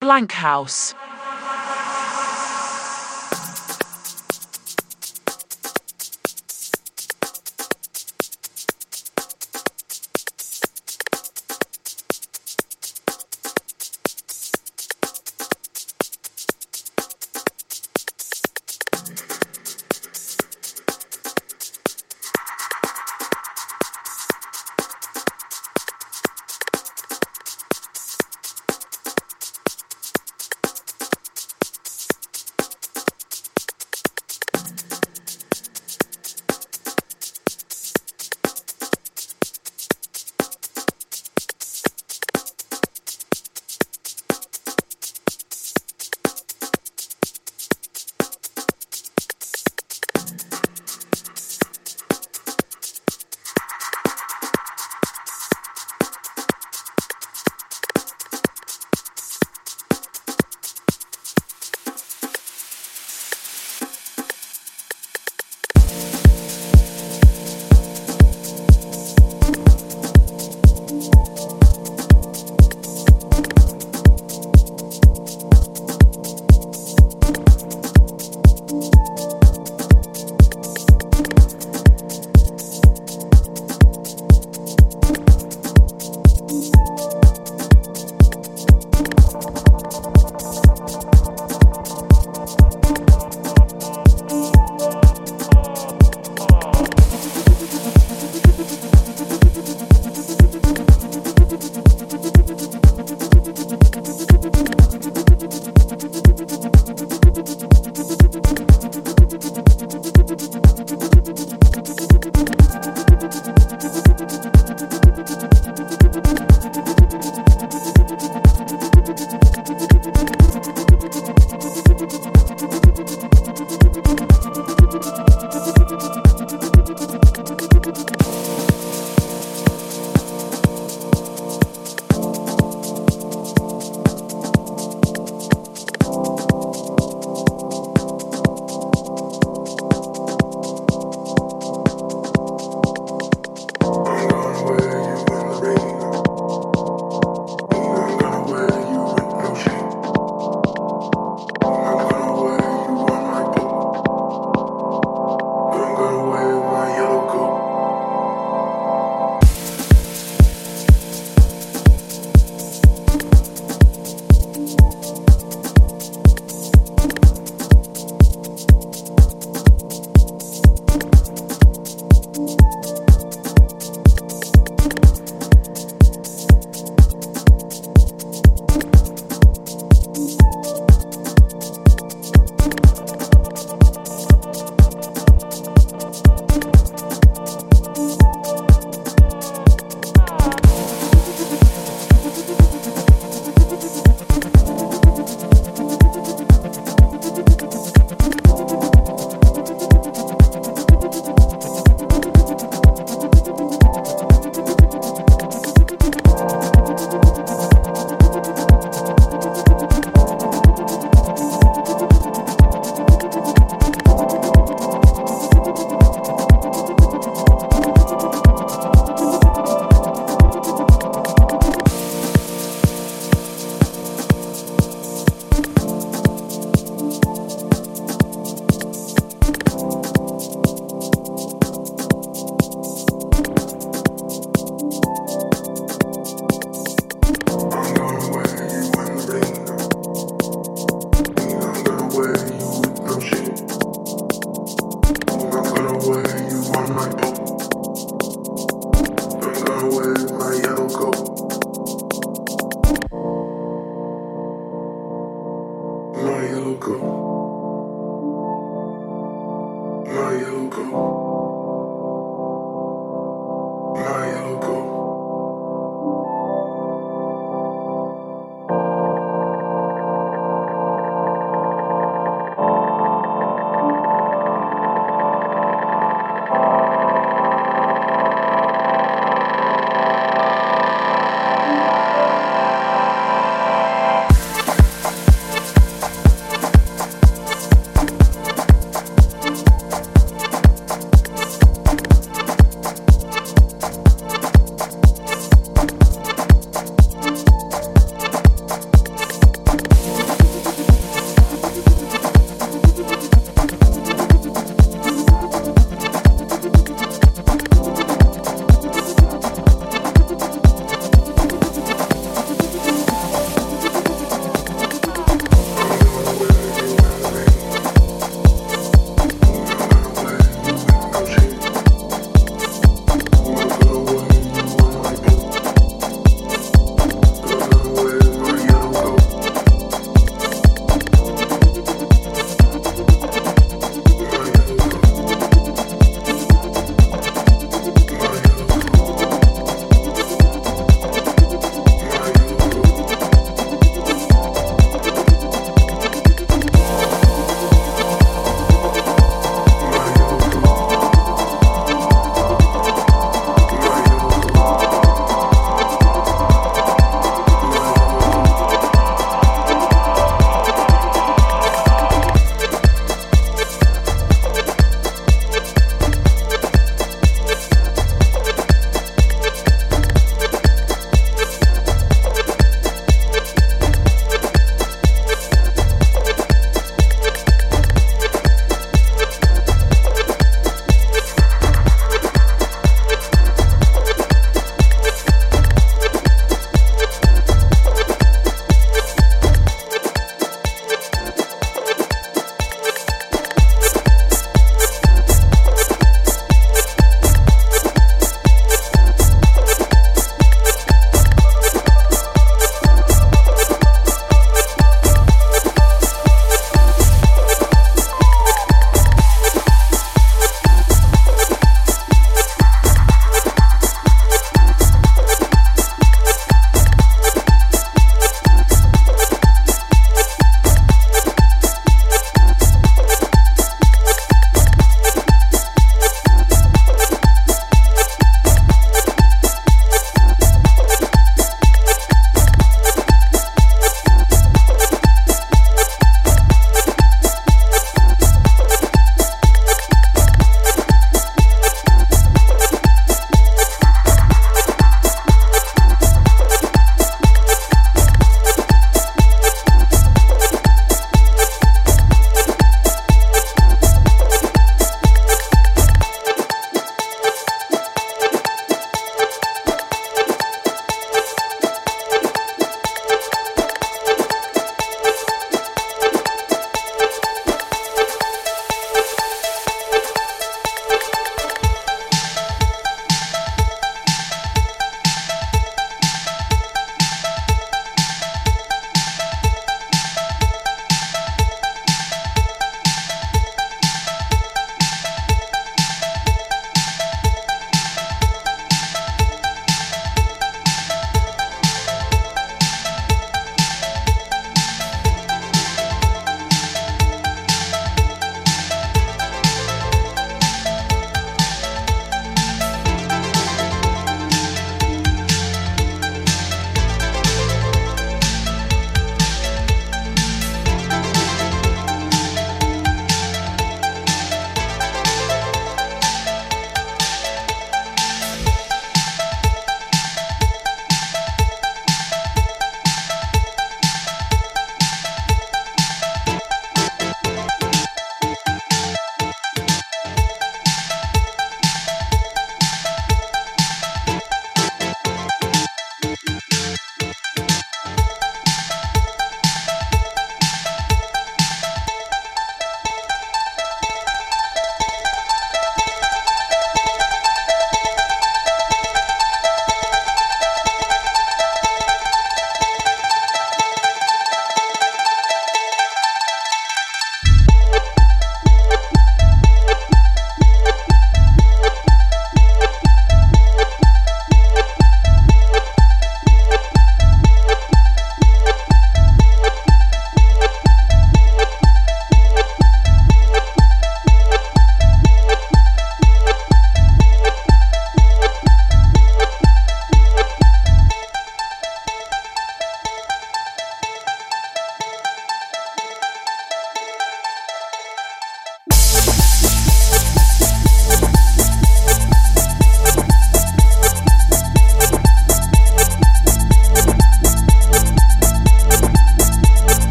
Blank House.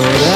So